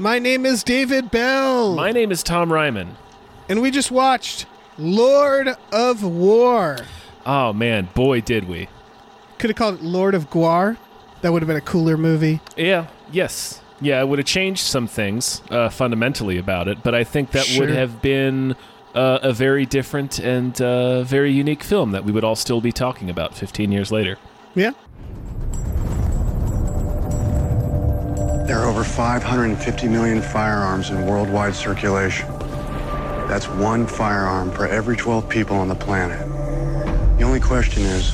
My name is David Bell, My name is Tom Ryman. and we just watched Lord of War. Oh man, boy did we. Could have called it Lord of Gwar. That would have been a cooler movie. Yeah, yes. Yeah, it would have changed some things uh, fundamentally about it, but I think that would have been uh, a very different and uh, very unique film that we would all still be talking about 15 years later. Yeah. There are over 550 million firearms in worldwide circulation. That's one firearm for every 12 people on the planet. The only question is,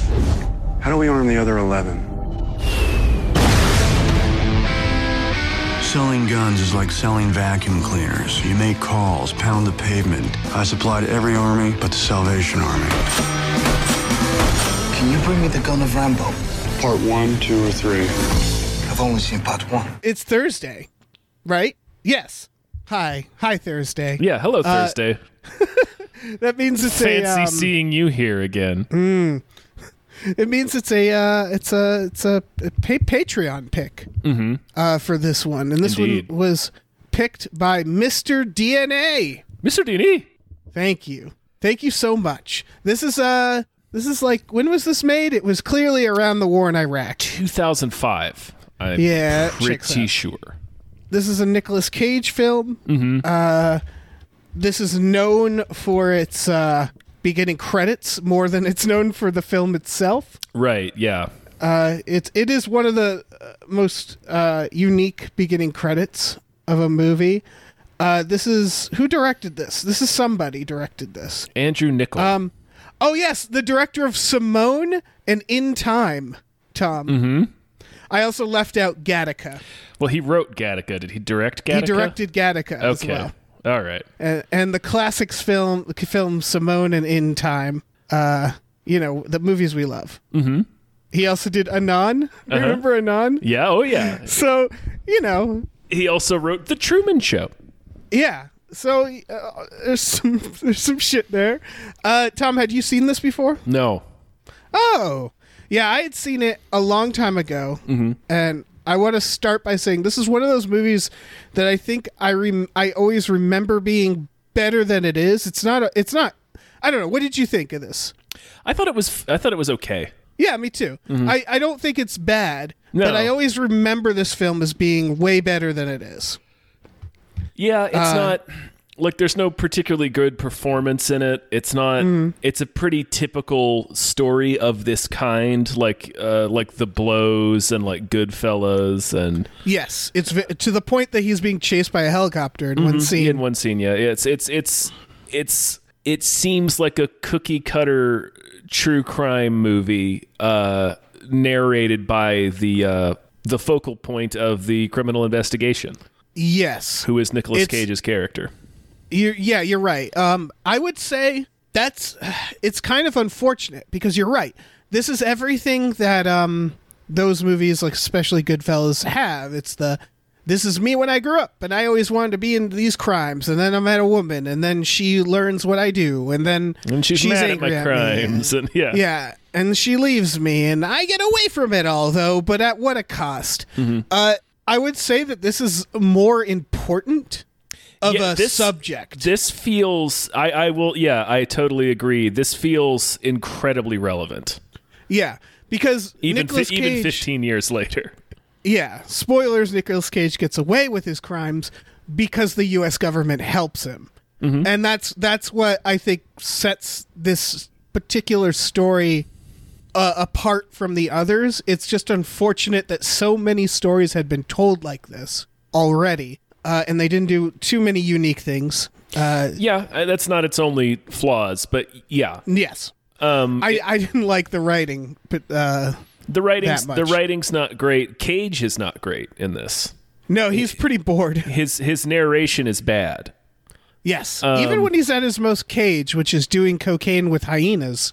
how do we arm the other 11? Selling guns is like selling vacuum cleaners. You make calls, pound the pavement. I supplied every army but the Salvation Army. Can you bring me the gun of Rambo? Part one, two, or three. I've only seen part one. It's Thursday, right? Yes. Hi. Hi, Thursday. Yeah, hello Thursday. That means it's Fancy a. um, seeing you here again. it means it's a. Uh, it's a. It's a, a pa- Patreon pick Mm-hmm. uh, for this one, and this Indeed. one was picked by Mr. DNA. Mr. Dini. Thank you. Thank you so much. This is uh this is like when was this made? It was clearly around the war in Iraq. 2005. I'm Yeah, pretty sure. This is a Nicolas Cage film. Mm-hmm. Uh this is known for its uh beginning credits more than it's known for the film itself. Right, yeah. Uh it it is one of the uh, most uh unique beginning credits of a movie. Uh this is who directed this? This is somebody directed this. Andrew Niccol. Um, oh yes, the director of Simone and In Time, Tom. Mm-hmm. I also left out Gattaca. well, he wrote Gattaca. Did he direct Gattaca? He directed Gattaca as Okay. well, All right. and, and the classics film, the film Simone and In Time. Uh, you know the movies we love. Mm-hmm. He also did Anon. Remember Anon? Yeah, oh yeah. So you know, he also wrote The Truman Show. yeah. So uh, there's some there's some shit there. Uh, Tom, had you seen this before? No. Oh, yeah, I had seen it a long time ago, and I want to start by saying this is one of those movies that I think I rem- I always remember being better than it is. It's not. A, it's not. I don't know. What did you think of this? I thought it was I thought it was okay. Yeah, me too. I, I don't think it's bad, No. but I always remember this film as being way better than it is. Yeah, it's Uh, not like there's no particularly good performance in it. It's not Mm-hmm. it's a pretty typical story of this kind like uh like The Blows and like Goodfellas and Yes, it's v- to the point that he's being chased by a helicopter in one scene. in one scene, yeah. It's it's it's it's it seems like a cookie cutter true crime movie uh narrated by the uh the focal point of the criminal investigation, yes, who is Nicolas It's- Cage's character. You're, yeah, you're right. Um, I would say that's it's kind of unfortunate because you're right. This is everything that um those movies, like especially Goodfellas, have. It's the this is me when I grew up, and I always wanted to be in these crimes, and then I met a woman, and then she learns what I do, and then And she's, mad at my me. crimes and yeah. Yeah, and she leaves me, and I get away from it all, though, but at what a cost? Uh, I would say that this is more important of Yeah, a this- subject. This feels I, I will yeah, I totally agree. This feels incredibly relevant. Yeah, because Even Cage, even 15 years later. yeah, spoilers. Nicolas Cage gets away with his crimes because the U.S. government helps him, Mm-hmm. and that's that's what I think sets this particular story uh, apart from the others. It's just unfortunate that so many stories had been told like this already, uh, and they didn't do too many unique things. Uh, Yeah, uh, that's not its only flaws, but yeah. yes, Um I, I didn't like the writing, but uh, the writing's the writing's not great. Cage is not great in this. no, he's pretty bored. His his narration is bad. Yes. Um, Even when he's at his most cage, which is doing cocaine with hyenas,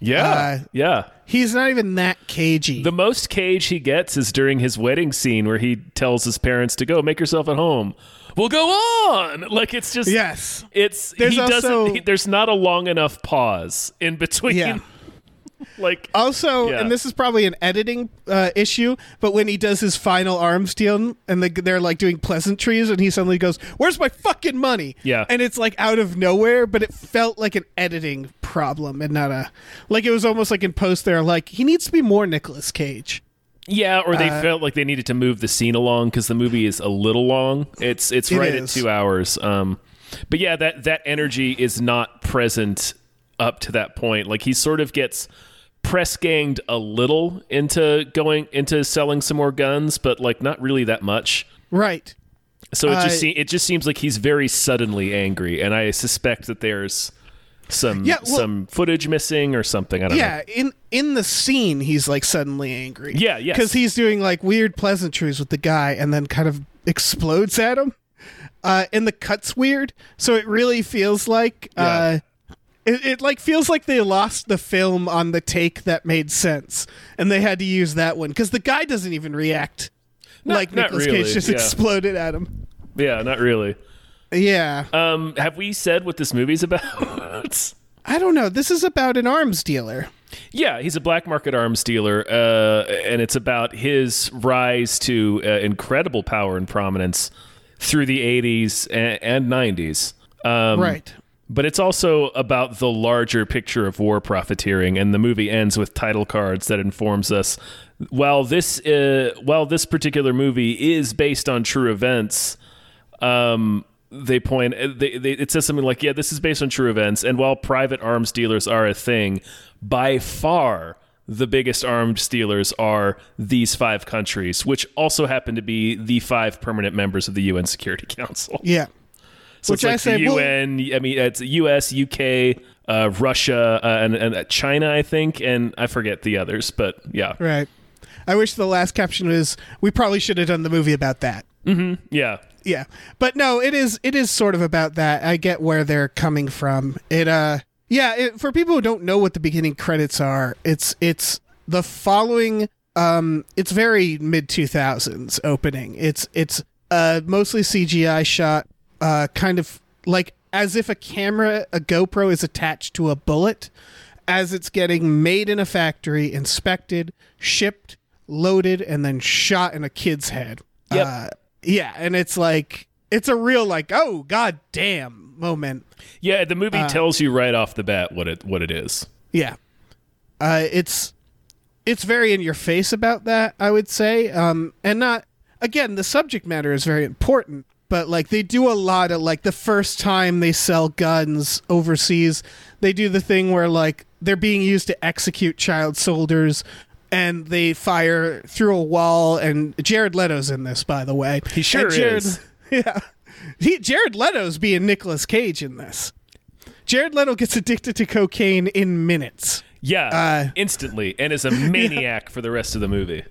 Yeah, Uh, yeah. he's not even that cagey. The most cage he gets is during his wedding scene where he tells his parents to go make yourself at home. Well, go on. Like it's just yes. It's There's he also- doesn't. He, there's not a long enough pause in between. Yeah. like Also, Yeah. and this is probably an editing uh, issue, but when he does his final arms deal and the, they're like doing pleasantries, and he suddenly goes, "Where's my fucking money?" Yeah. and it's like out of nowhere, but it felt like an editing problem and not a like it was almost like in post. They're like, he needs to be more Nicolas Cage. yeah, or Uh, they felt like they needed to move the scene along because the movie is a little long. It's it's It right at two hours. Um, but yeah, that that energy is not present up to that point. Like he sort of gets press ganged a little into going into selling some more guns, but like not really that much. Right. So it just Uh, se- it just seems like he's very suddenly angry, and I suspect that there's some Yeah, well- some footage missing or something. I don't Yeah, know. in in the scene, he's like suddenly angry. Yeah, yeah, because he's doing like weird pleasantries with the guy, and then kind of explodes at him. Uh, and the cut's weird, so it really feels like uh, it, it like feels like they lost the film on the take that made sense, and they had to use that one because the guy doesn't even react. like not Nicolas really, Cage just yeah. exploded at him. Yeah, not really. Yeah, Um, have we said what this movie's about? I don't know. This is about an arms dealer. yeah, he's a black market arms dealer, uh, and it's about his rise to uh, incredible power and prominence through the '80s and, and '90s. Um, right. But it's also about the larger picture of war profiteering, and the movie ends with title cards that informs us. While this, uh, while this particular movie is based on true events, um, they point. uh, They, they, it says something like, "Yeah, this is based on true events." And while private arms dealers are a thing, by far the biggest arms dealers are these five countries, which also happen to be the five permanent members of the UN Security Council. Yeah. So Which it's like I say, the well- UN. I mean, it's U.S., UK, uh, Russia, uh, and, and China, I think, and I forget the others. But yeah, Right. I wish the last caption was we probably should have done the movie about that. yeah, Yeah. But no, it is it is sort of about that. I get where they're coming from. It uh yeah, it, for people who don't know what the beginning credits are, it's it's the following um it's very mid 2000s opening. It's it's uh mostly CGI shot uh kind of like as if a camera a GoPro is attached to a bullet as it's getting made in a factory, inspected, shipped, loaded and then shot in a kid's head. Yep. Uh, yeah, and it's like it's a real like oh god damn moment. yeah. The movie Uh, tells you right off the bat what it what it is. Yeah, uh, it's it's very in your face about that. I would say, um, and not again. The subject matter is very important, but like they do a lot of like the first time they sell guns overseas, they do the thing where like they're being used to execute child soldiers. And they fire through a wall, and Jared Leto's in this, by the way. He sure And Jared, is. Yeah, he, Jared Leto's being Nicolas Cage in this. Jared Leto gets addicted to cocaine in minutes. Yeah, Uh, instantly, and is a maniac for the rest of the movie.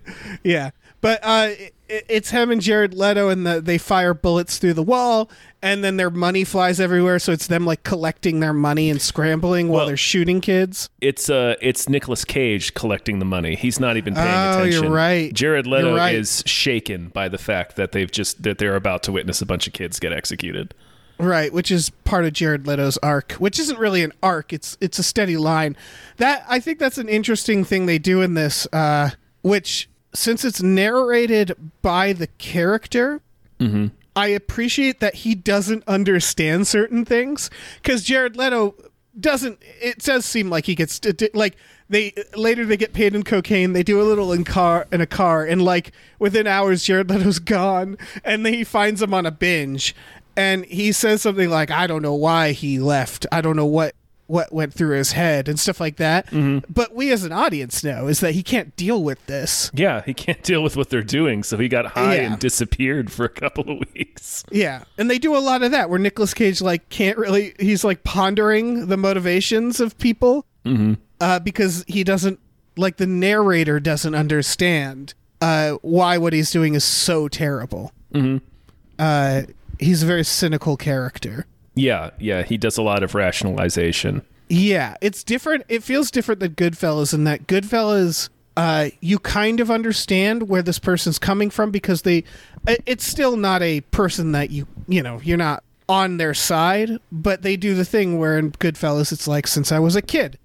Yeah, but uh, it, it's him and Jared Leto, and the, they fire bullets through the wall, and then their money flies everywhere. So it's them like collecting their money and scrambling while Well- they're shooting kids. It's uh, it's Nicolas Cage collecting the money. He's not even paying Oh, attention. you're right. Jared Leto right. is shaken by the fact that they've just that they're about to witness a bunch of kids get executed. Right, which is part of Jared Leto's arc, which isn't really an arc. It's it's a steady line. That I think that's an interesting thing they do in this, uh, which since it's narrated by the character, mm-hmm. I appreciate that he doesn't understand certain things because Jared Leto doesn't. It does seem like he gets like they later they get paid in cocaine. They do a little in car in a car, and like within hours, Jared Leto's gone, and then he finds him on a binge, and he says something like, "I don't know why he left. I don't know what." What went through his head and stuff like that. But we as an audience know is that he can't deal with this. Yeah, he can't deal with what they're doing, so he got high Yeah. and disappeared for a couple of weeks. Yeah, and they do a lot of that where Nicolas Cage like can't really. He's like pondering the motivations of people uh, because he doesn't like the narrator doesn't understand uh, why what he's doing is so terrible. Mm-hmm. Uh, he's a very cynical character. Yeah, yeah, he does a lot of rationalization. Yeah, it's different. It feels different than Goodfellas in that Goodfellas, uh, you kind of understand where this person's coming from because they, it's still not a person that you, you know, you're not on their side, but they do the thing where in Goodfellas it's like since I was a kid,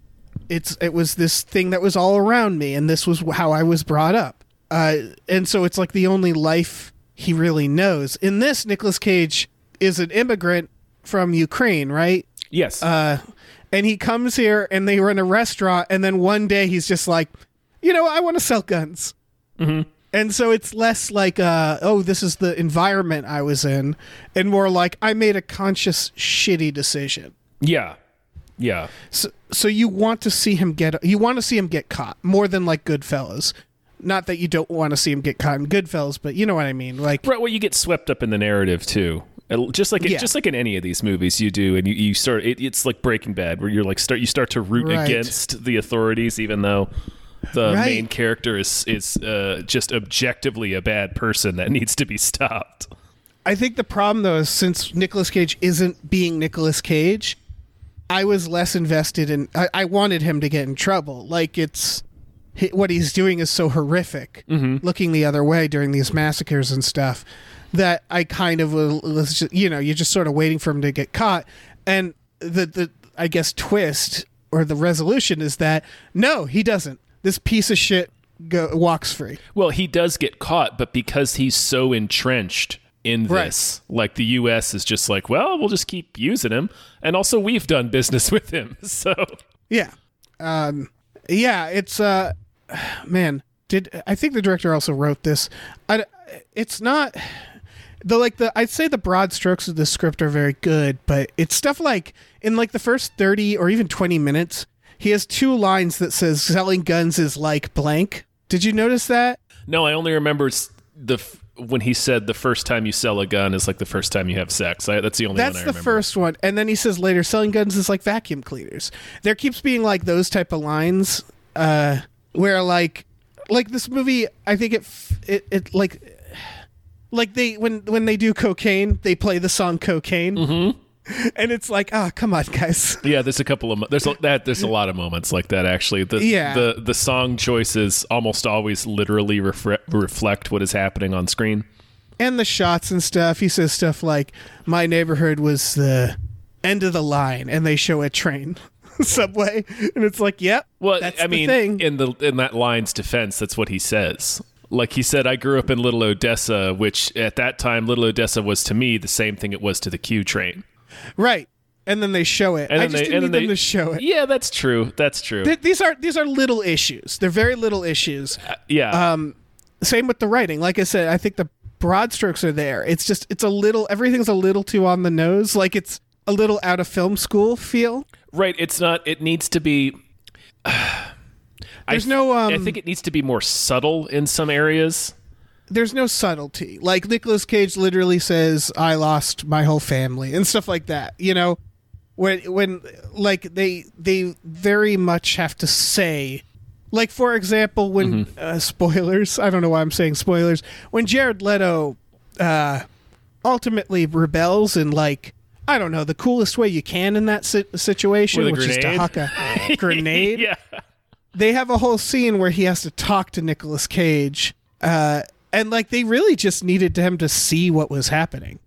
it's it was this thing that was all around me, and this was how I was brought up, uh, and so it's like the only life he really knows. In this, Nicolas Cage is an immigrant from Ukraine, right? Yes. uh, and he comes here and they run a restaurant and then one day he's just like you know i want to sell guns mm-hmm. and so it's less like uh, oh this is the environment i was in and more like i made a conscious shitty decision yeah. Yeah. so, so you want to see him get you want to see him get caught more than like goodfellas not that you don't want to see him get caught in goodfellas but you know what i mean like Right, well, you get swept up in the narrative too. Just like Yeah. just like in any of these movies, you do, and you, you start. It, it's like Breaking Bad, where you're like start you start to root Right. against the authorities, even though the Right. main character is is uh, just objectively a bad person that needs to be stopped. I think the problem though is since Nicolas Cage isn't being Nicolas Cage, I was less invested in. I, I wanted him to get in trouble. Like it's what he's doing is so horrific, looking the other way during these massacres and stuff, that I kind of was, you know, you're just sort of waiting for him to get caught, and the the I guess twist or the resolution is that no, he doesn't. This piece of shit go, walks free. Well, he does get caught, but because he's so entrenched in Right. this, like the U.S. is just like, well, we'll just keep using him, and also we've done business with him, so Yeah. Um yeah, it's uh man, did I think the director also wrote this. I it's not the like the I'd say the broad strokes of the script are very good, but it's stuff like in like the first 30 or even 20 minutes, he has two lines that says selling guns is like blank. Did you notice that? No, I only remember the f- when he said the first time you sell a gun is like the first time you have sex. I, that's the only That's one I the first one. And then he says later, selling guns is like vacuum cleaners. There keeps being like those type of lines, uh, where like, like this movie, I think it, it, it like, like they when when they do cocaine, they play the song "Cocaine," mm-hmm. and it's like, ah, come on, guys. Yeah, there's a couple of there's a, that there's a lot of moments like that actually. The Yeah. the the song choices almost always literally refre- reflect what is happening on screen. And the shots and stuff. He says stuff like, "My neighborhood was the end of the line," and they show a train, subway, and it's like, yep, Well, that's I the mean, thing. in the in that line's defense, that's what he says. Like he said, I grew up in Little Odessa, which at that time, Little Odessa was to me the same thing it was to the Q train. Right. And then they show it. And I just they, didn't need then them to show it. Yeah, that's true. That's true. Th- these are these are little issues. They're very little issues. yeah. Um, same with the writing. Like I said, I think the broad strokes are there. It's just it's a little everything's a little too on the nose. Like it's a little out of film school feel. Right. It's not. It needs to be. There's I, no, um, I think it needs to be more subtle in some areas. There's no subtlety. Like Nicolas Cage literally says, "I lost my whole family" and stuff like that. You know, when when like they they very much have to say like for example when uh, spoilers i don't know why i'm saying spoilers when jared leto uh ultimately rebels in like i don't know the coolest way you can in that si- situation which is to grenade? huck a grenade yeah. they have a whole scene where he has to talk to Nicolas Cage, uh, and like they really just needed him to see what was happening.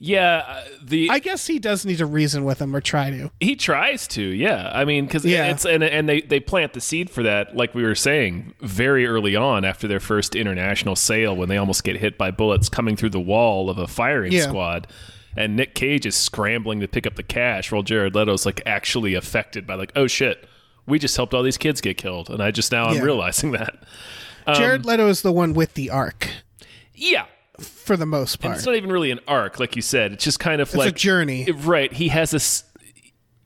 Yeah. uh, The I guess he does need to reason with him or try to. he tries to. Yeah. I mean, because Yeah. it's and and they they plant the seed for that, like we were saying, very early on after their first international sale, when they almost get hit by bullets coming through the wall of a firing Yeah. squad. And Nick Cage is scrambling to pick up the cash while Jared Leto's like actually affected by like, oh shit, we just helped all these kids get killed, and I just now I'm realizing that. Um, Jared Leto is the one with the arc Yeah, for the most part. it's not even really an arc, like you said. It's just kind of It's like a journey. right? He has this.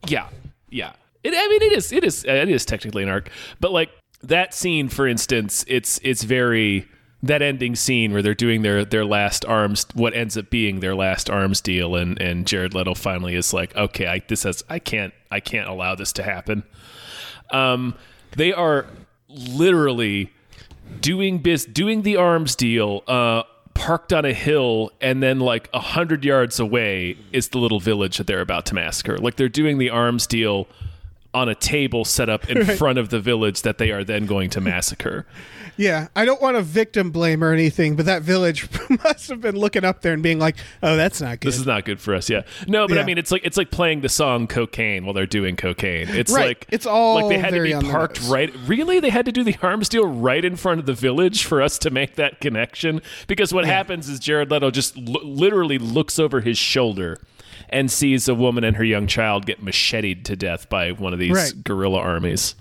Yeah, yeah. It, I mean, it is. It is. It is technically an arc, but like that scene, for instance, it's it's very that ending scene where they're doing their their last arms, what ends up being their last arms deal, and and Jared Leto finally is like, okay, I, this has I can't I can't allow this to happen. Um, they are literally doing biz doing the arms deal uh parked on a hill, and then like a hundred yards away is the little village that they're about to massacre. Like they're doing the arms deal on a table set up in front of the village that they are then going to massacre. Yeah, I don't want to victim blame or anything, but that village must have been looking up there and being like, "Oh, that's not good." This is not good for us. Yeah. No, but I mean, it's like it's like playing the song "Cocaine" while they're doing cocaine. It's Right. like It's all like they had to be parked right. Really, they had to do the arms deal right in front of the village for us to make that connection. Because what happens is Jared Leto just l- literally looks over his shoulder and sees a woman and her young child get macheted to death by one of these Right. guerrilla armies.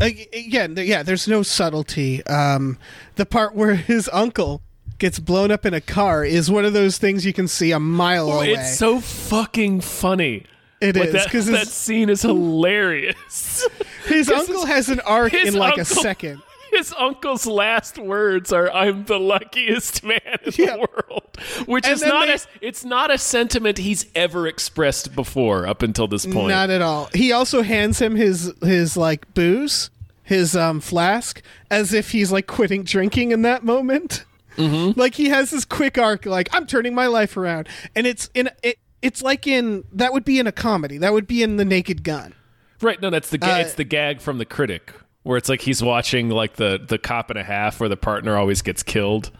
Ag- again, yeah, there's no subtlety. Um, the part where his uncle gets blown up in a car is one of those things you can see a mile away. It's so fucking funny. It Like is, that, 'cause that it's- scene is hilarious. His uncle has an arc in like a second. His uncle's last words are "I'm the luckiest man in Yeah. the world," which And is not they- a, it's not a sentiment he's ever expressed before up until this point. Not at all. He also hands him his his like booze, his um flask, as if he's like quitting drinking in that moment. Mm-hmm. Like he has this quick arc, like I'm turning my life around, and it's in it. It's like in that would be in a comedy. That would be in The Naked Gun. right? No, that's the ga- Uh, it's the gag from the critic where it's like he's watching like the the cop and a half where the partner always gets killed.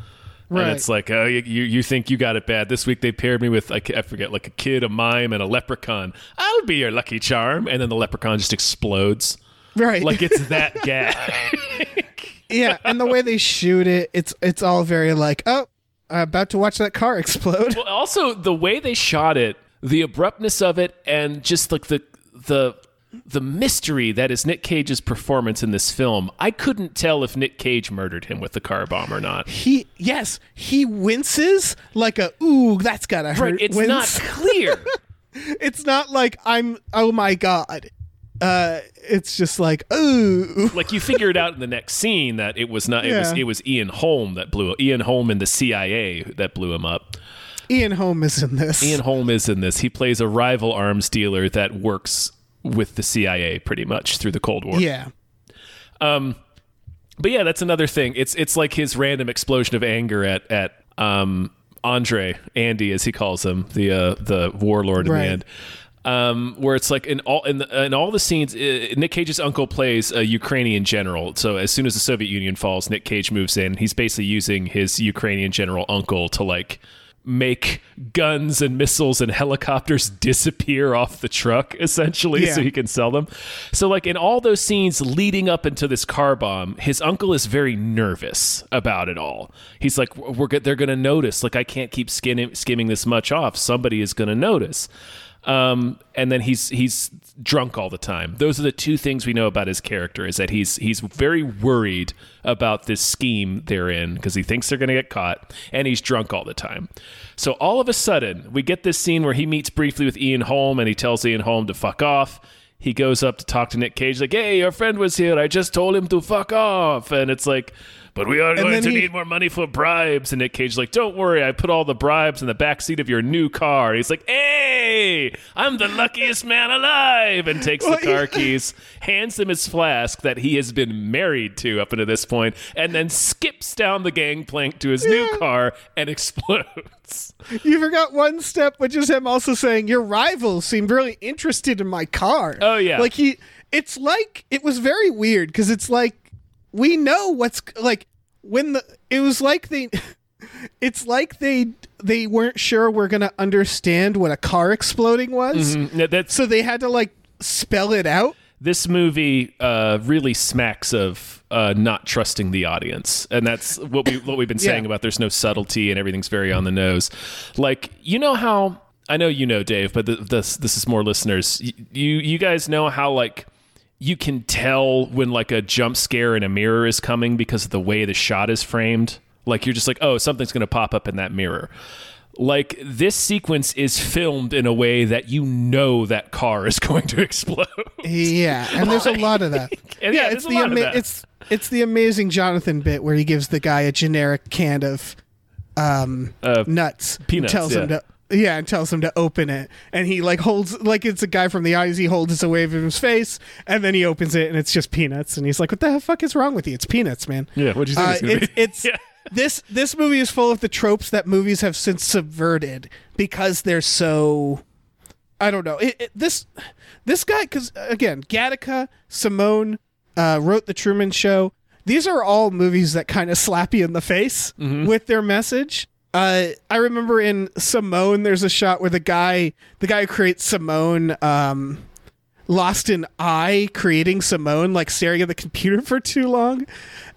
Right. And it's like, oh, you, you you think you got it bad. This week they paired me with, like, I forget, like a kid, a mime, and a leprechaun. I'll be your lucky charm. And then the leprechaun just explodes. Right. Like it's that gag. yeah, and the way they shoot it, it's it's all very like, oh, I'm about to watch that car explode. Well, also the way they shot it, the abruptness of it, and just like the the the mystery that is Nick Cage's performance in this film. I couldn't tell if Nick Cage murdered him with the car bomb or not. He yes, he winces like a ooh, that's gotta hurt. Right, it's wince. not clear. it's not like I'm oh my god. Uh it's just like ooh. like you figure it out in the next scene that it was not. It was it was Ian Holm that blew Ian Holm in the CIA that blew him up. Ian Holm is in this. Ian Holm is in this. He plays a rival arms dealer that works with the CIA pretty much through the Cold War. Yeah. But yeah, that's another thing. It's it's like his random explosion of anger at at um, Andre Andy, as he calls him, the uh, the warlord in Right. the end. Um, where it's like in all in, the, in all the scenes, uh, Nick Cage's uncle plays a Ukrainian general. So as soon as the Soviet Union falls, Nick Cage moves in. He's basically using his Ukrainian general uncle to like make guns and missiles and helicopters mm. disappear off the truck essentially so he can sell them. So like in all those scenes leading up into this car bomb, his uncle is very nervous about it all. He's like we're they're going to notice like I can't keep skinning, skimming this much off. Somebody is going to notice. Um, and then he's he's drunk all the time. Those are the two things we know about his character is that he's he's very worried about this scheme they're in because he thinks they're going to get caught, and he's drunk all the time. So all of a sudden, we get this scene where he meets briefly with Ian Holm, and he tells Ian Holm to fuck off. He goes up to talk to Nick Cage, like, "Hey, your friend was here. I just told him to fuck off." And it's like, "But we are going to he- need more money for bribes." And Nick Cage's like, "Don't worry, I put all the bribes in the back seat of your new car." And he's like, "Hey, I'm the luckiest man alive!" And takes the car keys, hands him his flask that he has been married to up until this point, and then skips down the gangplank to his new car and explodes. You forgot one step, which is him also saying your rival seemed really interested in my car. Oh, yeah. like he. It's like it was very weird because it's like we know what's like when the it was like they. It's like they they weren't sure we're gonna understand what a car exploding was, mm-hmm. No, That's so they had to like spell it out. This movie uh, really smacks of uh, not trusting the audience, and that's what we what we've been saying Yeah. about. There's no subtlety, and everything's very on the nose. Like you know how I know you know Dave, but th- this this is more listeners. Y- You you guys know how like you can tell when like a jump scare in a mirror is coming because of the way the shot is framed. Like you're just like, oh, something's going to pop up in that mirror. Like this sequence is filmed in a way that you know that car is going to explode. Yeah, and there's a lot of that. And yeah, it's the ama- it's it's the amazing Johnathan bit where he gives the guy a generic can of um Uh, nuts, and peanuts, tells him to yeah, and tells him to open it, and he like holds like it's a guy from the eyes. He holds it away from his face, and then he opens it, and it's just peanuts, and he's like, "What the fuck is wrong with you? It's peanuts, man." Yeah, what do you think Uh, it's it's it's Yeah. This this movie is full of the tropes that movies have since subverted because they're so I don't know. It, it, this this guy cuz again, Gattaca, Simone uh, wrote the Truman Show. These are all movies that kind of slap you in the face with their message. Uh, I remember in Simone, there's a shot where the guy, the guy who creates Simone, um, lost an eye creating Simone, like staring at the computer for too long.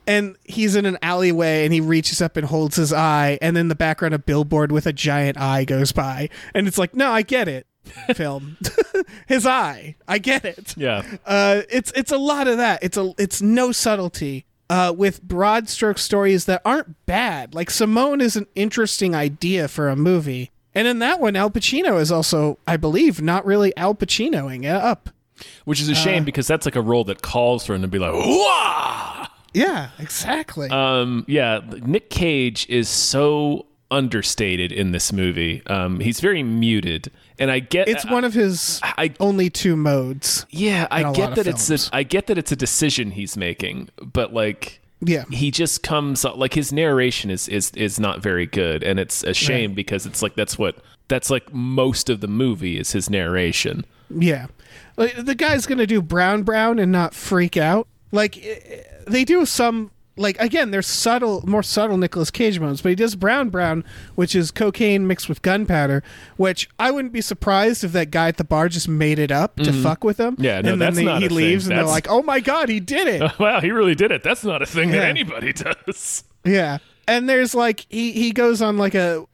And he's in an alleyway and he reaches up and holds his eye. And then the background, a billboard with a giant eye goes by. And it's like, no, I get it. Film his eye. I get it. Yeah. Uh, it's it's a lot of that. It's a it's no subtlety. Uh, with broad stroke stories that aren't bad. Like Simone is an interesting idea for a movie. And in that one, Al Pacino is also, I believe, not really Al Pacinoing it up. Which is a Uh. shame because that's like a role that calls for him to be like, Wah! Yeah, exactly. Um, yeah, Nick Cage is so understated in this movie. Um, he's very muted, and I get it's one of his I only two modes. yeah, I get that it's a, I get that it's a decision he's making, but like Yeah. he just comes like his narration is is is not very good, and it's a shame because it's like that's what that's like most of the movie is his narration. Yeah. Like, the guy's going to do Brown Brown and not freak out. Like, eh, they do some, like, again, there's subtle, more subtle Nicolas Cage moments, but he does Brown Brown, which is cocaine mixed with gunpowder, which I wouldn't be surprised if that guy at the bar just made it up to fuck with him. Mm-hmm. Yeah, no, and then that's they- not he a thing. leaves and they're like, oh my God, he did it. wow, he really did it. That's not a thing Yeah. that anybody does. Yeah. And there's like he he goes on like a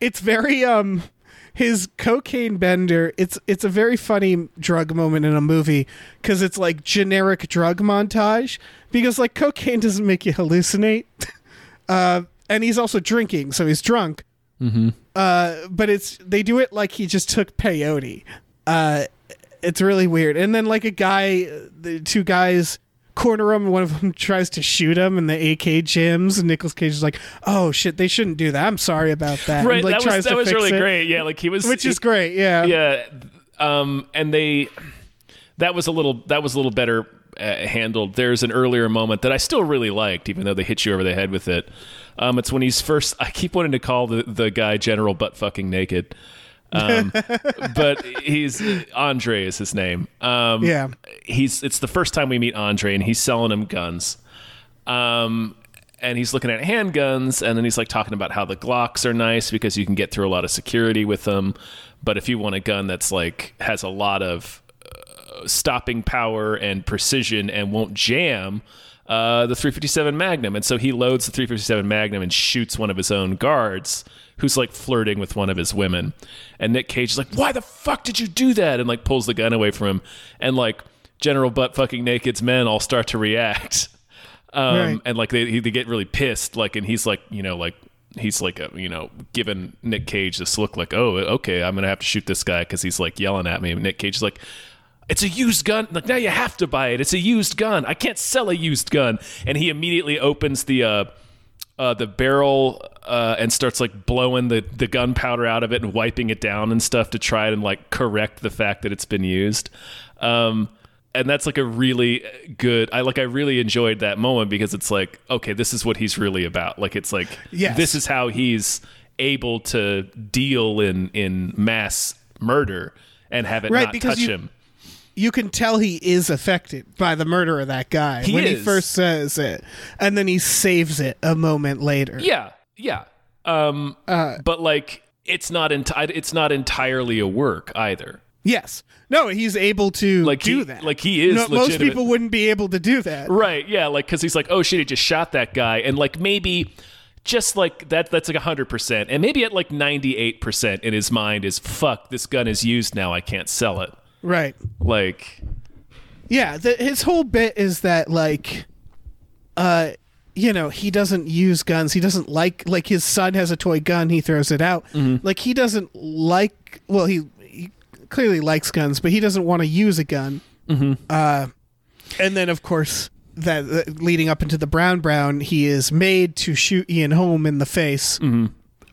it's very um his cocaine bender it's it's a very funny drug moment in a movie cuz it's like generic drug montage because like cocaine doesn't make you hallucinate. uh and he's also drinking so he's drunk. Mm-hmm. Uh but it's they do it like he just took peyote. Uh it's really weird. And then like a guy the two guys corner him and one of them tries to shoot him and the AK jams and Nicolas Cage is like, "Oh shit, they shouldn't do that. I'm sorry about that." And, Right, like that was that was really it, great. Yeah, like he was Which he- is great. Yeah. yeah um and they that was a little that was a little better uh, handled there's an earlier moment that i still really liked even though they hit you over the head with it um it's when he's first i keep wanting to call the the guy general butt fucking naked um but he's andre is his name. Um Yeah. he's it's the first time we meet andre and he's selling him guns. Um and he's looking at handguns and then he's like talking about how the glocks are nice because you can get through a lot of security with them. But if you want a gun that's like has a lot of uh, stopping power and precision and won't jam uh, the 357 magnum and so he loads the 357 magnum and shoots one of his own guards who's like flirting with one of his women and nick cage is like why the fuck did you do that and like pulls the gun away from him and like general butt fucking naked's men all start to react um, Right. and like they they get really pissed, like, and he's like, you know, like he's like, a, you know, giving Nick Cage this look, like, oh, okay, I'm gonna have to shoot this guy because he's like yelling at me. And Nick Cage is like. It's a used gun. Like now you have to buy it. It's a used gun. I can't sell a used gun. And he immediately opens the uh, uh, the barrel uh, and starts like blowing the the gunpowder out of it and wiping it down and stuff to try and like correct the fact that it's been used. Um, and that's like a really good. I like. I really enjoyed that moment because it's like, okay, this is what he's really about. Like it's like, Yes. this is how he's able to deal in in mass murder and have it Right, not touch you- him. You can tell he is affected by the murder of that guy He when he first says it, and then he saves it a moment later. Yeah, yeah. Um, Uh, but like, it's not enti- It's not entirely a work either. Yes. No, he's able to Like do he- that. like he is No, most people wouldn't be able to do that. Right, yeah, like because he's like, oh shit, he just shot that guy, and like maybe just like that, that's like hundred percent, and maybe at like ninety eight percent in his mind is fuck, this gun is used now, I can't sell it. Right. Like, Yeah, the, his whole bit is that like uh you know, he doesn't use guns. He doesn't like like his son has a toy gun, he throws it out. Like he doesn't like well, he he clearly likes guns, but he doesn't want to use a gun. Uh and then of course that uh, leading up into the brown brown, he is made to shoot Ian Holm in the face.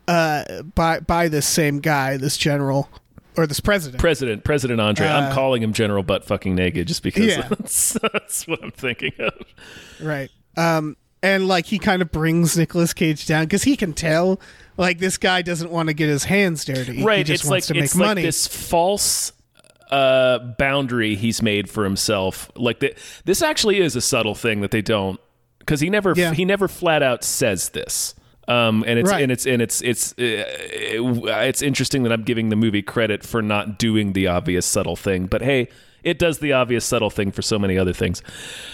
Uh by by this same guy, this general or this president. President, President Andre, I'm calling him General Butt Fucking Naked just because Uh, Yeah. that's, that's what I'm thinking of. Right. Um, and like he kind of brings Nicolas Cage down because he can tell like this guy doesn't want to get his hands dirty. Right. He just it's wants like to make money. like this false uh boundary he's made for himself like the, this actually is a subtle thing that they don't because he never Yeah. he never flat out says this um and it's Right. and it's and it's it's uh, it's interesting that i'm giving the movie credit for not doing the obvious subtle thing but hey it does the obvious subtle thing for so many other things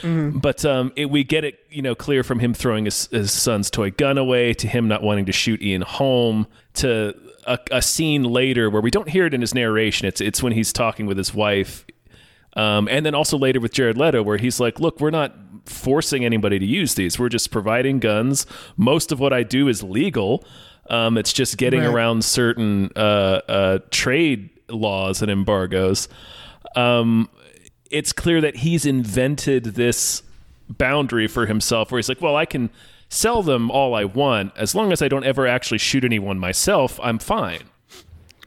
but um, it, we get it, you know, clear from him throwing his, his son's toy gun away to him not wanting to shoot Ian Holm to a, a scene later where we don't hear it in his narration. It's it's when he's talking with his wife, um, and then also later with Jared Leto, where he's like, "Look, we're not forcing anybody to use these. We're just providing guns. Most of what I do is legal. Um, it's just getting Right. around certain uh, uh, trade laws and embargoes." Um, it's clear that he's invented this boundary for himself where he's like, well, I can sell them all I want as long as I don't ever actually shoot anyone myself. I'm fine.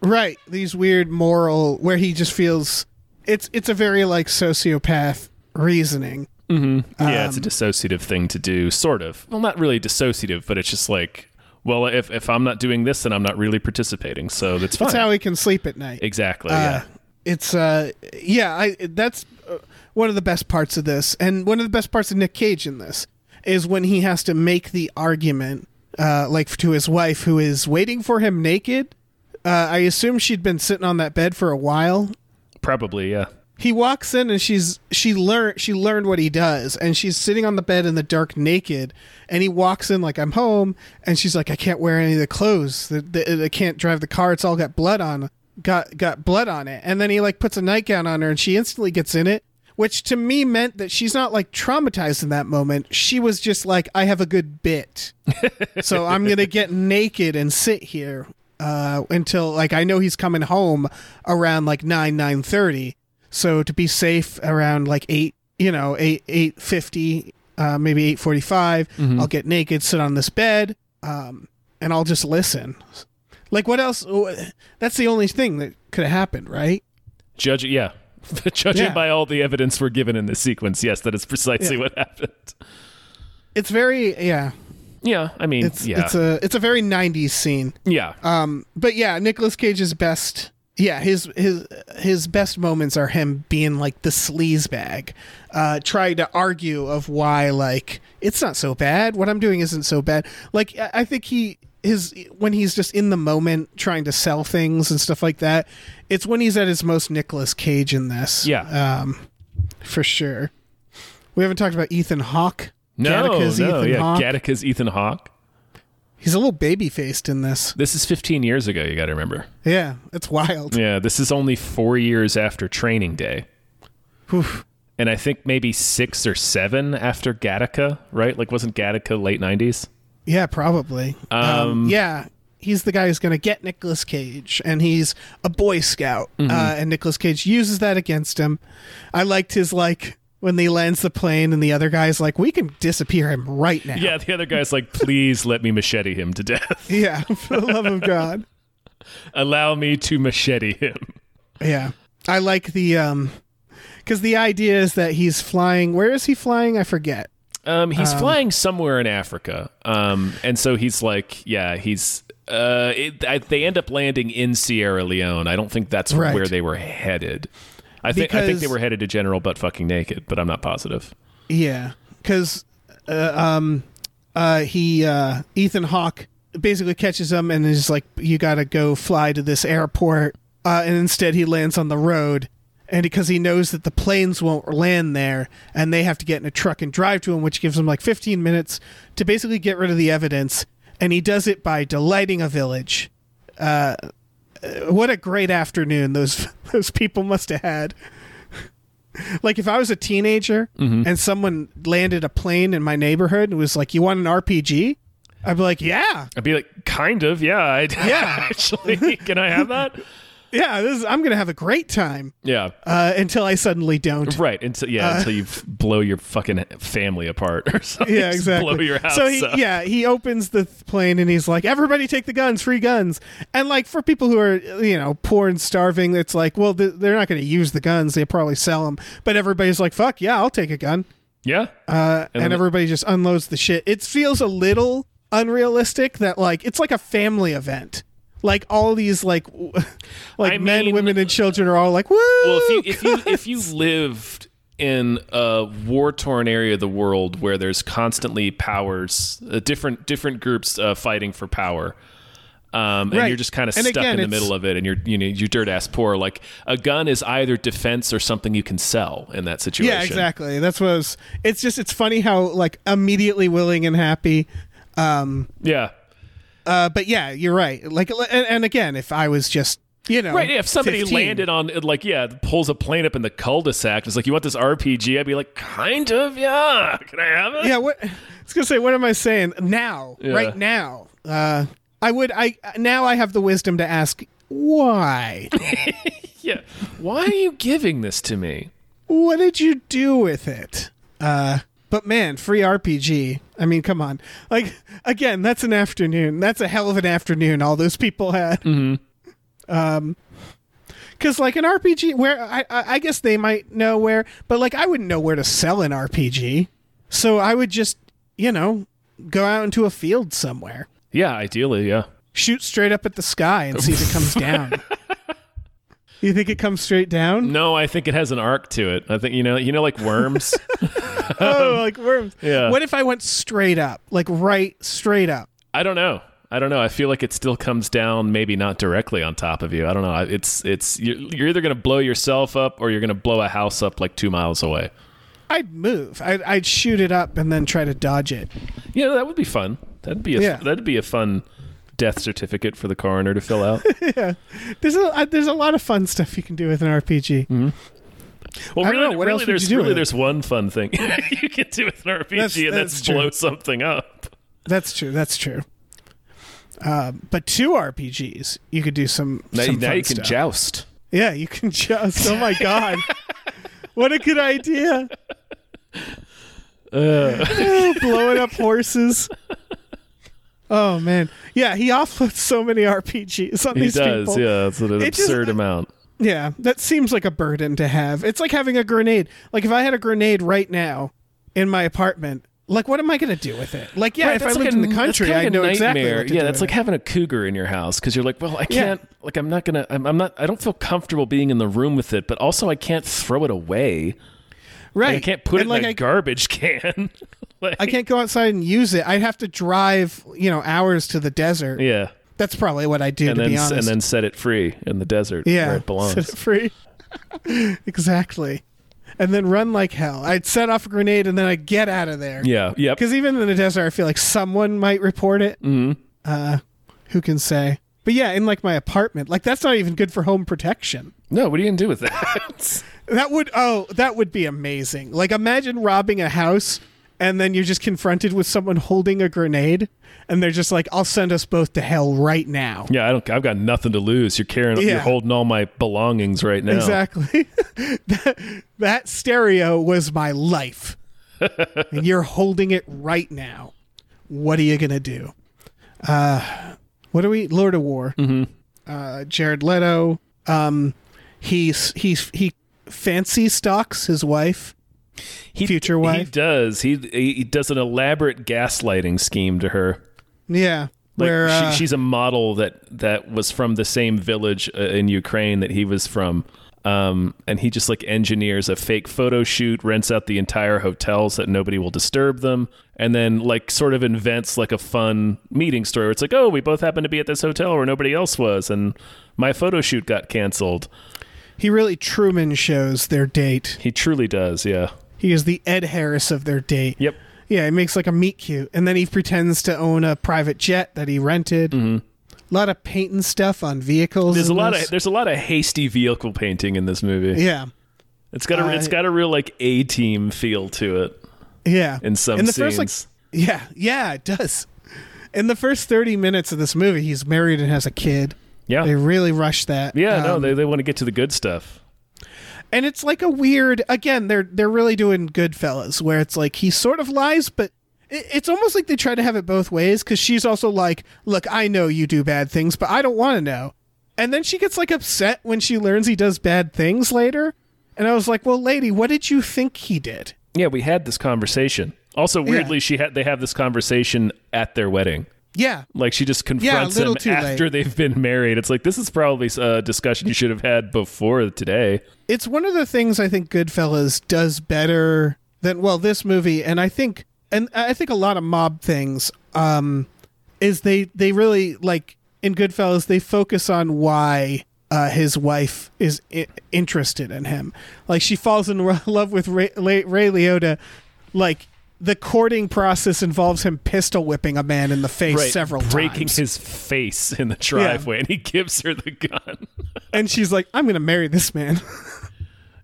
right. These weird moral where he just feels it's it's a very like sociopath reasoning. Yeah, Um, it's a dissociative thing to do, sort of. Well, not really dissociative, but it's just like, well, if if I'm not doing this, then I'm not really participating, so that's fine. That's how he can sleep at night. exactly. Uh, yeah. it's uh yeah i that's uh, one of the best parts of this and one of the best parts of nick cage in this is when he has to make the argument uh like to his wife who is waiting for him naked uh i assume she'd been sitting on that bed for a while Probably, yeah. He walks in and she's she learned she learned what he does. And she's sitting on the bed in the dark naked. And he walks in like i'm home. And she's like i can't wear any of the clothes. The, the, i can't drive the car. It's all got blood on got got blood on it. And then he like puts a nightgown on her and she instantly gets in it which to me meant that she's not like traumatized in that moment. She was just like i have a good bit. So i'm gonna get naked and sit here uh, until like i know he's coming home around like 9 9.30 so to be safe around like 8 you know 8 8.50 uh, maybe 8.45 i'll get naked sit on this bed um, and i'll just listen like what else that's the only thing that could have happened right Judge, yeah. Judging Yeah. by all the evidence we're given in this sequence, yes, that is precisely Yeah. what happened. it's very yeah Yeah, I mean, it's yeah, it's a it's a very 90s scene yeah. Um, but yeah, Nicolas Cage's best. Yeah, his his his best moments are him being like the sleaze bag, uh, trying to argue of why like it's not so bad. What I'm doing isn't so bad. Like I I think he his when he's just in the moment trying to sell things and stuff like that. It's when he's at his most Nicolas Cage in this. Yeah. um, for sure. We haven't talked about Ethan Hawke. No, Gattaca's no, Ethan yeah, Hawke. Gattaca's Ethan Hawke. He's a little baby faced in this. This is 15 years ago. You got to remember. Yeah, it's wild. Yeah, this is only four years after Training Day, and I think maybe six or seven after Gattaca. Right? Like, wasn't Gattaca late 90s? Yeah, probably. Um, yeah, he's the guy who's going to get Nicolas Cage, and he's a Boy Scout, Mm-hmm. uh, and Nicolas Cage uses that against him. I liked his like when he lands the plane, and the other guy's like, "We can disappear him right now." Yeah, the other guy's like, "Please let me machete him to death. yeah, for the love of God. Allow me to machete him." Yeah, I like the um, because the idea is that he's flying. Where is he flying? I forget. Um, he's flying somewhere in Africa. Um, and so he's like, yeah, he's. Uh, it, I, they end up landing in Sierra Leone. I don't think that's Right. where they were headed. I think I think they were headed to General Butt Fucking Naked, but I'm not positive. Yeah, because uh, um, uh, he uh, Ethan Hawke basically catches him and is like, "You got to go fly to this airport," uh, and instead he lands on the road. And because he knows that the planes won't land there, and they have to get in a truck and drive to him, which gives him like 15 minutes to basically get rid of the evidence. And he does it by delighting a village. Uh, what a great afternoon those those people must have had. Like if I was a teenager and someone landed a plane in my neighborhood and was like, "You want an RPG?" I'd be like, "Yeah, I'd be like, kind of, yeah. I'd, Yeah. actually, can I have that? yeah, this is, I'm gonna have a great time." Yeah. Uh, until I suddenly don't. Right. Until yeah, until you f- blow your fucking family apart or something. Uh, Yeah, Just exactly. Blow your house so he, up. yeah, he opens the th- plane and he's like, "Everybody take the guns, free guns." And like for people who are you know poor and starving, it's like, well, th- they're not going to use the guns; they probably sell them. But everybody's like, "Fuck yeah, I'll take a gun." Yeah. uh, and, then- everybody just unloads the shit. It feels a little unrealistic that like it's like a family event. Like all these like like I men, mean- women, and children are all like, "Woo!" Well, if you if you if you lived in a war torn area of the world where there's constantly powers, uh, different different groups uh, fighting for power. Um, and Right. you're just kind of And stuck again, in the middle of it, and you're you know you're dirt ass poor. Like a gun is either defense or something you can sell in that situation. yeah, exactly. That's what I was. It's just it's funny how like immediately willing and happy. Um, Yeah, uh, but yeah, you're right. Like, and, and again, if I was just you know, right. If somebody 15, landed on like yeah, pulls a plane up in the cul-de-sac, it's like you want this RPG. I'd be like, kind of, yeah. Can I have it? yeah, what I was gonna say, what am I saying now? Yeah. Right now, uh, I would. I now I have the wisdom to ask why. yeah. Why are you giving this to me? what did you do with it? Uh, but man, free RPG. I mean, come on. Like again, that's an afternoon. That's a hell of an afternoon. All those people had. Mm-hmm. Um, because like an RPG, where I, I I guess they might know where, but like I wouldn't know where to sell an RPG, so I would just you know go out into a field somewhere, Yeah, ideally, yeah. shoot straight up at the sky, and see if it comes down. You think it comes straight down? No, I think it has an arc to it. I think you know, you know, like worms. oh, like worms. Yeah. What if I went straight up, like right straight up? I don't know. I don't know. I feel like it still comes down, maybe not directly on top of you. I don't know. It's it's you're, you're either going to blow yourself up or you're going to blow a house up like two miles away. I'd move. I'd, I'd shoot it up and then try to dodge it. Yeah, that would be fun. That'd be a Yeah. that'd be a fun death certificate for the coroner to fill out. Yeah, there's a uh, there's a lot of fun stuff you can do with an RPG. well, I don't really, know. What really else there's do really there's one fun thing you can do with an RPG, That's- and that's blow something up. That's true. That's true. Um, but two RPGs, you could do some. Now, some now you can stuff. joust. Yeah, you can just. Oh my god, what a good idea! Oh, blowing up horses. Oh man, yeah, he offloads so many RPGs on He these does. people. Yeah, it's an It just- absurd amount. Yeah, that seems like a burden to have. It's like having a grenade. Like if I had a grenade right now in my apartment, like what am I going to do with it? Like yeah, Right, if I that's lived like in the country, I know a exactly. Yeah, that's like it. having a cougar in your house because you're like, well, I can't. Like, I'm not gonna. I'm, I'm not. I don't feel comfortable being in the room with it, but also I can't throw it away. Right. Like, I can't put And, it like in a garbage can. like, I can't go outside and use it. I'd have to drive, you know, hours to the desert. Yeah, That's probably what I do and to then be honest. and then set it free in the desert yeah, where it belongs. set it free. exactly. And then run like hell. I'd set off a grenade and then I'd get out of there. yeah. Yep. Because even in the desert, I feel like someone might report it. Mm-hmm. Uh, who can say? But yeah, in like my apartment, like that's not even good for home protection. No, what are you gonna do with that? That would oh, that would be amazing. Like imagine robbing a house and then you're just confronted with someone holding a grenade and they're just like, "I'll send us both to hell right now." yeah, I don't. I've got nothing to lose. You're carrying. You're holding all my belongings right now. Exactly. that, that stereo was my life. and you're holding it right now. What are you going to do? Uh, what are we? Lord of War. Mm-hmm. Uh, Jared Leto. Um, he's, he's, he fancy stalks his wife. He, Future He wife. does. He he does an elaborate gaslighting scheme to her. Yeah. Like where, uh, she, she's a model that that was from the same village uh, in Ukraine that he was from. Um, and he just like engineers a fake photo shoot, rents out the entire hotel so that nobody will disturb them, and then like sort of invents like a fun meeting story. Where it's like, oh, we both happened to be at this hotel where nobody else was, and my photo shoot got canceled. He really Truman shows their date. He truly does, yeah. He is the Ed Harris of their date. Yep. Yeah, he makes like a meet cute, and then he pretends to own a private jet that he rented. A lot of painting stuff on vehicles. Mm-hmm. There's a lot this. of there's a lot of hasty vehicle painting in this movie. yeah, It's got a Uh, it's got a real like A team feel to it yeah. in some in the scenes. first like, yeah, yeah, it does. In the first thirty minutes of this movie, he's married and has a kid. Yeah, They really rush that. yeah. no, Um, they they want to get to the good stuff. and it's like a weird. Again, they're they're really doing Goodfellas, where it's like he sort of lies, but it, it's almost like they try to have it both ways. Because she's also like, "Look, I know you do bad things, but I don't want to know." And then she gets like upset when she learns he does bad things later. And I was like, "Well, lady, what did you think he did?" Yeah, we had this conversation. Also, weirdly, she had they have this conversation at their wedding. Yeah. Like she just confronts little him after late. they've been married. It's like this is probably a discussion you should have had before today. It's one of the things I think Goodfellas does better than well this movie and I think and I think a lot of mob things um is they they really like in Goodfellas they focus on why uh, his wife is I- interested in him. Like she falls in love with Ray, Ray, Ray Liotta like the courting process involves him pistol whipping a man in the face several times. breaking times. his face in the driveway, and he gives her the gun. and she's like, I'm going to marry this man.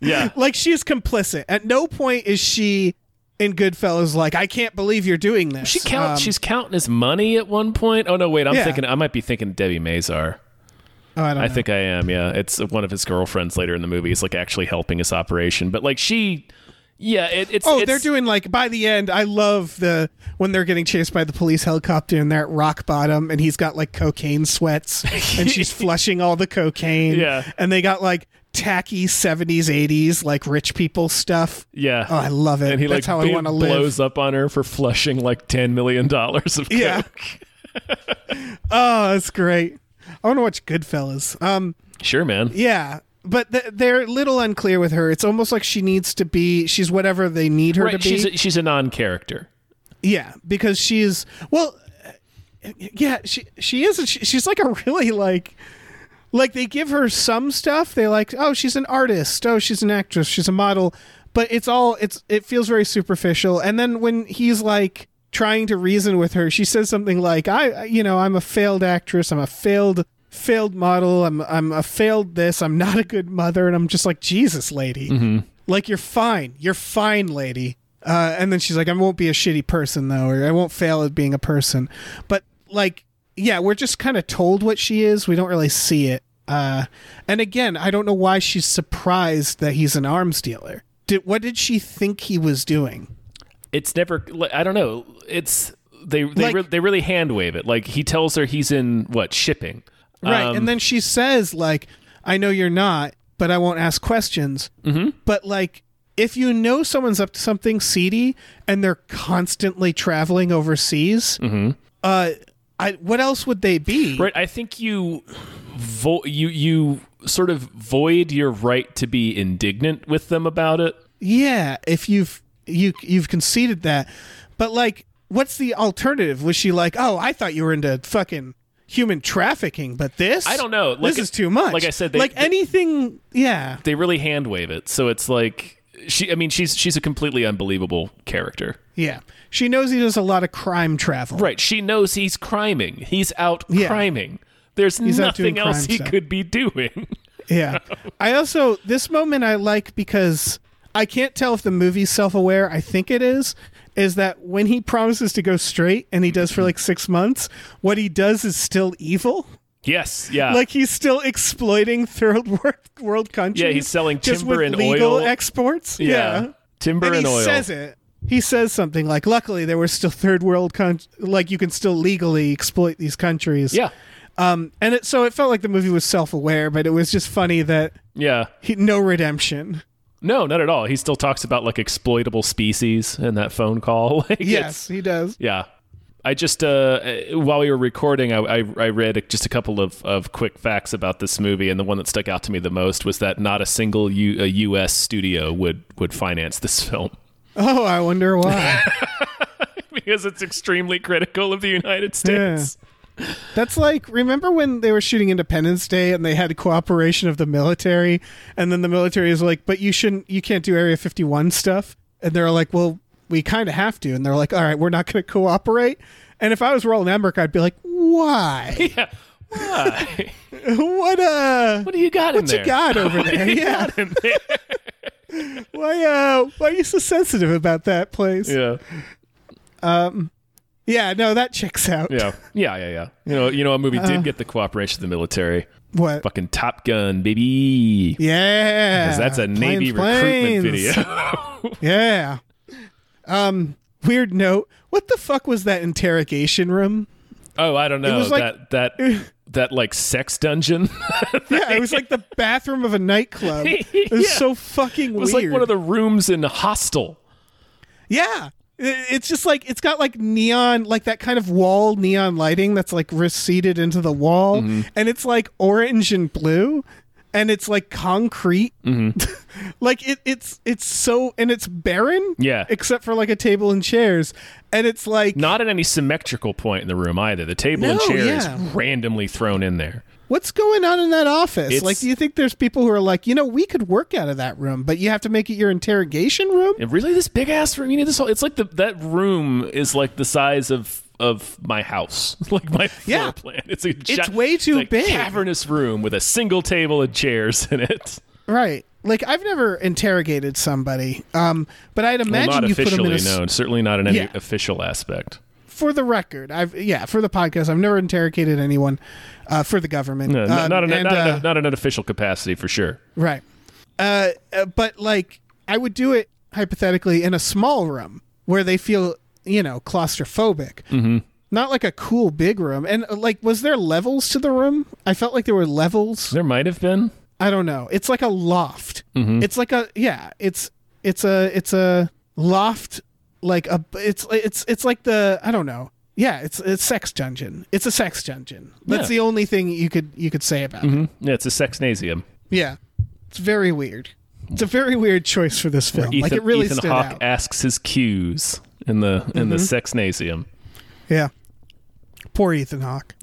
yeah, like she's complicit. At no point is she in Goodfellas like, I can't believe you're doing this. she count. Um, she's counting his money at one point. Oh no, wait, I'm Yeah. thinking. I might be thinking Debi Mazar. oh, I, don't I think I am. Yeah, it's one of his girlfriends later in the movie. Is like actually helping his operation, but like she, yeah, it, it's Oh, it's, they're doing like by the end. I love the when they're getting chased by the police helicopter and they're at rock bottom, and he's got like cocaine sweats, and she's flushing all the cocaine. Yeah. and they got like tacky '70s, '80s like rich people stuff. yeah. Oh, I love it. and he That's like how I want to live. blows up on her for flushing like ten million dollars of coke. Yeah. Oh, that's great. I want to watch Goodfellas. Um, Sure, man. yeah, but th- they're a little unclear with her. It's almost like she needs to be. She's whatever they need her to Right, be. she's a, she's a non-character. yeah, because she's well. Yeah, she she is. A, she, she's like a really like. Like they give her some stuff. They like, oh, she's an artist. Oh, she's an actress. She's a model. But it's all it's. It feels very superficial. And then when he's like trying to reason with her, she says something like, "I, you know, I'm a failed actress. I'm a failed failed model. I'm I'm a failed this. I'm not a good mother." And I'm just like, Jesus, lady. Like you're fine. You're fine, lady. Uh, and then she's like, I won't be a shitty person though, or I won't fail at being a person. But like, yeah, we're just kind of told what she is. We don't really see it. Uh, and again, I don't know why she's surprised that he's an arms dealer. Did what did she think he was doing? It's never. I don't know. It's they they Like- re- they really hand wave it. Like he tells her he's in what shipping. Right. Um, and then she says, like, I know you're not, but I won't ask questions. Mm-hmm. But, like, if you know someone's up to something seedy and they're constantly traveling overseas, uh, I, what else would they be? Right. I think you vo- you you sort of void your right to be indignant with them about it. Yeah, if you've you you've conceded that. But like what's the alternative? Was she like, "Oh, I thought you were into fucking human trafficking, but this I don't know. Like this is too much." like I said, they- like anything, yeah. They really hand wave it. So it's like she. I mean, she's she's a completely unbelievable character. Yeah. She knows he does a lot of crime travel. Right. She knows he's criming. He's out Yeah. criming. There's He's nothing else he stuff. could be doing. Yeah. I also this moment I like because I can't tell if the movie's self-aware. I think it is. Is that when he promises to go straight and he does for like six months, what he does is still evil. yes. Yeah. like he's still exploiting third world world countries. Yeah, he's selling just timber with and legal oil. exports. Yeah. Yeah, Timber and and he oil. says it. He says something like, "Luckily, there were still third world con- like you can still legally exploit these countries." Yeah. Um, and it so it felt like the movie was self aware, but it was just funny that Yeah. he, no redemption. No, not at all. He still talks about like exploitable species in that phone call. Like, Yes, he does. Yeah. I just uh, while we were recording, I, I, I read just a couple of, of quick facts about this movie, and the one that stuck out to me the most was that not a single U, a U.S. studio would would finance this film Oh, I wonder why. because it's extremely critical of the United States. That's like remember when they were shooting Independence Day and they had cooperation of the military, and then the military is like, "But you shouldn't, you can't do Area 51 stuff," and they're like, "Well, we kind of have to," and they're like, "All right, we're not going to cooperate." And if I was Roland Emmerich, I'd be like, "Why? Yeah. Why? what uh, What do you got in what there? you got over there? yeah, in there? why uh, why are you so sensitive about that place? Yeah. Yeah, no, that checks out. Yeah. Yeah. Yeah. Yeah. You know. You know. A movie did get the cooperation of the military. What? Fucking Top Gun, baby. Yeah, because that's a Navy Planes, recruitment video. Yeah. Um. Weird note. What the fuck was that interrogation room? oh, I don't know. It was like- that that that like sex dungeon. Yeah, it was like the bathroom of a nightclub. It was Yeah. so fucking It was weird. like one of the rooms in Hostel. Yeah. It's just like it's got like neon, like that kind of wall neon lighting that's like receded into the wall, Mm-hmm. and it's like orange and blue, and it's like concrete. Mm-hmm. like it, it's it's so and it's barren. Yeah. except for like a table and chairs, and it's like Not at any symmetrical point in the room either. The table and No, chair yeah. is randomly thrown in there. What's going on in that office? It's- like, do you think there's people who are like, you know, we could work out of that room, but you have to make it your interrogation room? And really, this big ass room. You need this whole. It's like the that room is like the size of of my house, like my floor Yeah. plan. It's a It's way too it's a big. cavernous room with a single table and chairs in it. Right. Like I've never interrogated somebody, um, but I'd Well, imagine not you put them in a, no. Certainly not in any Yeah. official aspect. For the record. I've yeah for the podcast. I've never interrogated anyone uh, for the government. No, not, Um, not, in, and, not, uh, a, not in an official capacity for sure. right. Uh, uh, but like I would do it hypothetically in a small room where they feel you know claustrophobic. Mm-hmm. Not like a cool big room. And uh, like, was there levels to the room? I felt like there were levels. There might have been. I don't know. It's like a loft. Mm-hmm. It's like a yeah. It's it's a it's a loft. Like a it's it's it's like the I don't know. Yeah, it's it's sex dungeon. It's a sex dungeon. That's Yeah. the only thing you could you could say about it. Mhm. Yeah, it's a sexnasium. Yeah, it's very weird. It's a very weird choice for this film. Ethan, like it really Ethan stood Hawke out. Mm-hmm. asks his cues in the in the sexnasium. Yeah. Poor Ethan Hawke.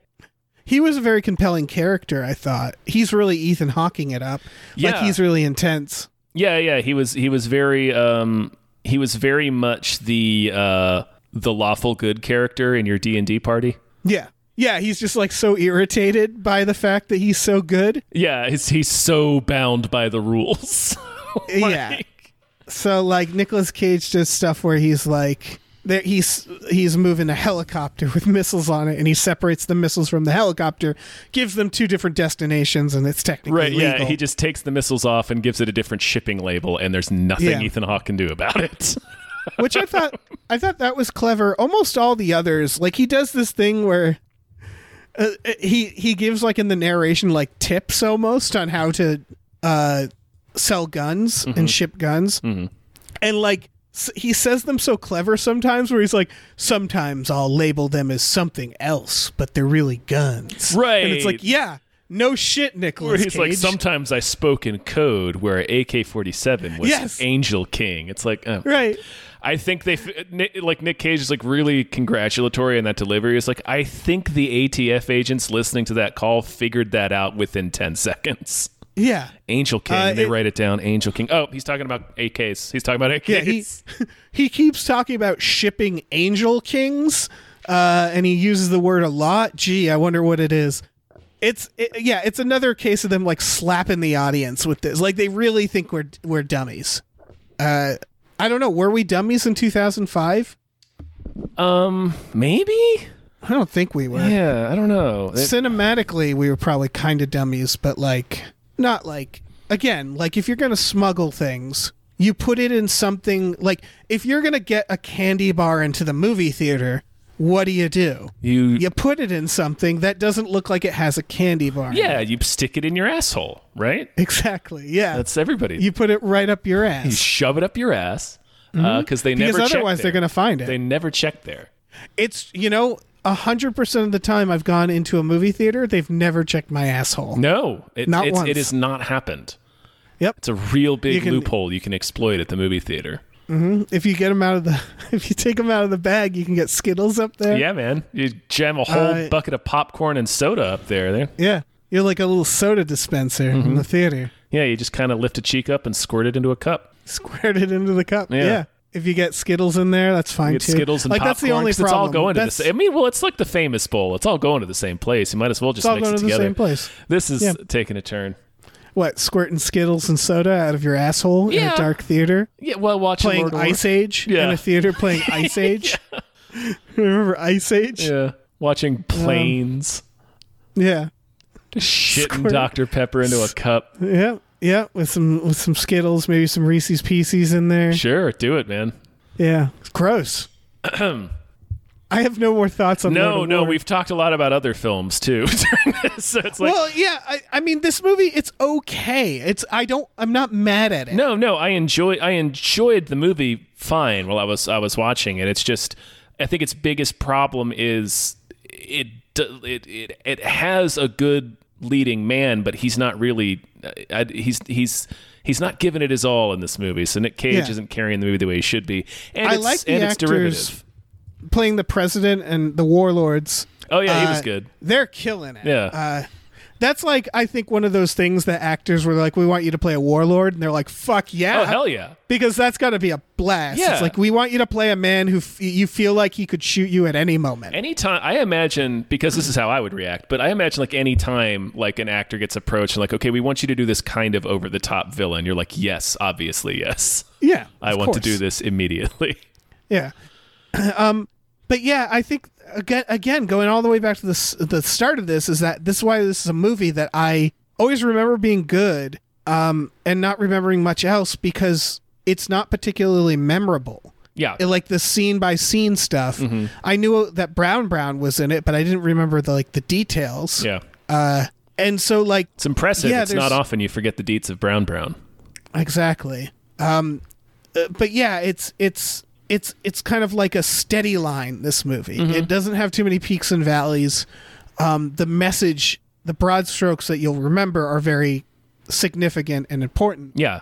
he was a very compelling character, I thought. He's really Ethan Hawking it up. Like he's really intense. Yeah, yeah, he was he was very um he was very much the uh the lawful good character in your D&D party. Yeah. Yeah, he's just like so irritated by the fact that he's so good. Yeah, he's he's so bound by the rules. Yeah. So like Nicolas Cage does stuff where he's like there he's he's moving a helicopter with missiles on it and he separates the missiles from the helicopter, gives them two different destinations and it's technically Right, legal. yeah, he just takes the missiles off and gives it a different shipping label and there's nothing Yeah. Ethan Hawke can do about it. which I thought I thought that was clever. Almost all the others, like he does this thing where uh, he he gives like in the narration like tips almost on how to uh, sell guns and ship guns, and like he says them so clever sometimes. Where he's like, sometimes I'll label them as something else, but they're really guns, right And it's like, yeah. No shit, Nicolas. Where he's like, sometimes I spoke in code where AK 47 was Yes. Angel King. It's like, oh. right. I think they like Nick Cage is like really congratulatory in that delivery. It's like I think the ATF agents listening to that call figured that out within ten seconds. Yeah. Angel King. Uh, and they it- write it down. Angel King. Oh, he's talking about AKs. He's talking about AKs. Yeah, he he keeps talking about shipping angel kings, uh, and he uses the word a lot. Gee, I wonder what it is. It's it, yeah, it's another case of them like slapping the audience with this. Like they really think we're we're dummies. Uh, I don't know. Were we dummies in two thousand five? um, maybe. I don't think we were. Yeah, I don't know. Cinematically, we were probably kind of dummies, but like not like again, like if you're gonna smuggle things, you put it in something like if you're gonna get a candy bar into the movie theater, what do you do? you, You put it in something that doesn't look like it has a candy bar. yeah, you stick it in your asshole, right? exactly. Yeah, That's everybody. you put it right up your ass. You shove it up your ass because they Mm-hmm. because never. check otherwise they're gonna find it. They never check there. it's you know. A hundred percent of the time I've gone into a movie theater, they've never checked my asshole. No, it, Not it's, once. it has not happened. Yep. It's a real big You can- loophole you can exploit at the movie theater. If you get them out of the, if you take them out of the bag, you can get Skittles up there. Yeah, man. You jam a whole Uh, bucket of popcorn and soda up there. there. Yeah. You're like a little soda dispenser Mm-hmm. in the theater. Yeah, you just kind of lift a cheek up and squirt it into a cup. Squirt it into the cup. Yeah. Yeah. If you get Skittles in there, that's fine too. Skittles and like popcorn. that's the only problem. It's all going to the That's- same. I mean, well, it's like the famous bowl. It's all going to the same place. You might as well just It's all mix going it to the together. same place. This is Yeah. taking a turn. What? Squirting Skittles and soda out of your asshole in a dark theater, Yeah, well, watching playing Lord Ice Age yeah. in a theater, playing Ice Age. Remember Ice Age? Yeah, watching um, planes. Yeah. just shitting squirt- Dr Pepper into a cup. Yeah. Yeah. With some with some Skittles, maybe some Reese's Pieces in there. Sure, do it, man. Yeah. It's gross. I have no more thoughts on. No, no, we've talked a lot about other films too. so it's like well, yeah. I, I mean, this movie, it's okay. It's I don't. I'm not mad at it. No, no, I enjoy I enjoyed the movie fine while I was I was watching it. It's just I think its biggest problem is it it it, it has a good leading man, but he's not really I, he's he's he's not giving it his all in this movie. So Nick Cage Yeah. isn't carrying the movie the way he should be. And I it's, like the and it's actors derivative. playing the president and the warlords. Oh yeah, he uh, was good. They're killing it. Yeah. Uh, that's like I think one of those things that actors were like, "We want you to play a warlord," and they're like, "Fuck yeah!" Oh hell yeah. because that's got to be a blast. Yeah. It's like we want you to play a man who f- you feel like he could shoot you at any moment. Anytime I imagine because this is how I would react, but I imagine like any time like an actor gets approached and like, okay, we want you to do this kind of over the top villain. You're like, yes, obviously, yes. yeah, I want to do this immediately. Yeah. um, but yeah, I think again, again, going all the way back to the the start of this is that this is why this is a movie that I always remember being good, um, and not remembering much else because it's not particularly memorable. Yeah. It- like the scene by scene stuff. Mm-hmm. I knew that Brown Brown was in it, but I didn't remember the like the details. yeah. Uh, and so like It's impressive. Yeah, it's not often you forget the deets of Brown Brown. Exactly. Um, uh, but yeah, it's it's it's it's kind of like a steady line. This movie. Mm-hmm. It doesn't have too many peaks and valleys. Um, the message, the broad strokes that you'll remember are very significant and important. Yeah.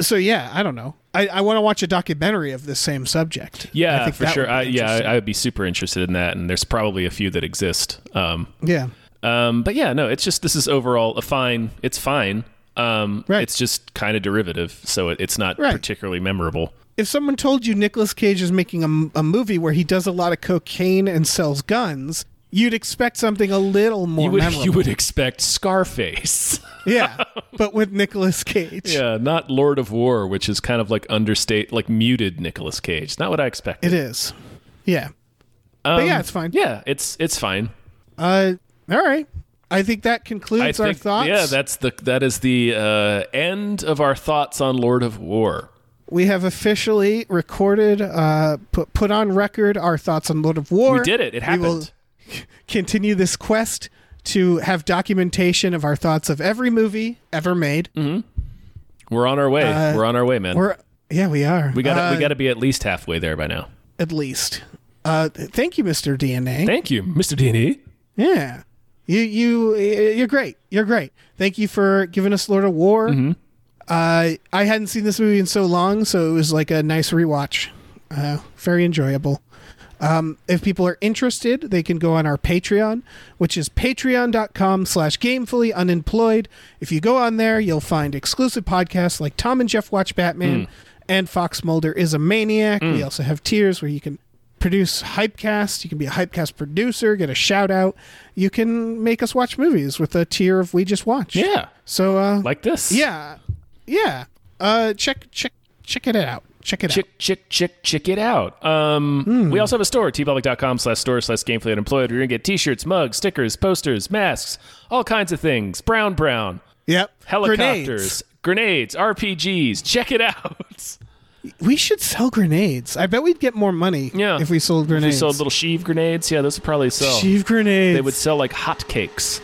So yeah, I don't know. I, I want to watch a documentary of this same subject. I Yeah, think for sure. I, yeah. I, I would be super interested in that, and there's probably a few that exist. Um, yeah. um, but yeah, no, it's just this is overall a fine. It's fine. Um, Right. It's just kind of derivative, so it, it's not Right. particularly memorable. If someone told you Nicolas Cage is making a, a movie where he does a lot of cocaine and sells guns, you'd expect something a little more You would memorable. you would expect Scarface. yeah, but with Nicolas Cage. yeah, not Lord of War, which is kind of like understate, like muted Nicolas Cage. Not what I expected. It is. Yeah. Um, yeah, it's fine. Yeah, it's it's fine. Uh, all right. I think that concludes our think, thoughts. yeah, that's the that is the uh, end of our thoughts on Lord of War. We have officially recorded, uh, put put on record our thoughts on Lord of War. We did it. It We will happened. continue this quest to have documentation of our thoughts of every movie ever made. We're on our way. We're on our way, man. Uh, We're yeah, we are. we got to uh, we got to be at least halfway there by now. at least. Uh, thank you, Mister DNA. Thank you, Mr. D&E. Yeah. You you you're great. You're great. Thank you for giving us Lord of War. Mm-hmm. Uh, I hadn't seen this movie in so long, so it was like a nice rewatch. Uh, very enjoyable. Um, if people are interested, they can go on our Patreon, which is patreon.com slash gamefully unemployed. If you go on there, you'll find exclusive podcasts like Tom and Jeff Watch Batman and Fox Mulder is a Maniac. We also have tiers where you can produce Hypecast. You can be a Hypecast producer, get a shout out. You can make us watch movies with a tier of We Just Watch. Yeah. So, uh, Like this. yeah, yeah. Uh, check, check, check it out. Check it out. Chick, chick, chick, check it out. Um, Hmm. We also have a store, teepublic.com slash store slash gamefully unemployed. We're going to get t-shirts, mugs, stickers, posters, masks, all kinds of things. Brown, brown. Yep. Helicopters, grenades, RPGs. Check it out. We should sell grenades. I bet we'd get more money. Yeah. If we sold grenades. If we sold little sheave grenades, yeah, those would probably sell. Sheave grenades. They would sell like hotcakes.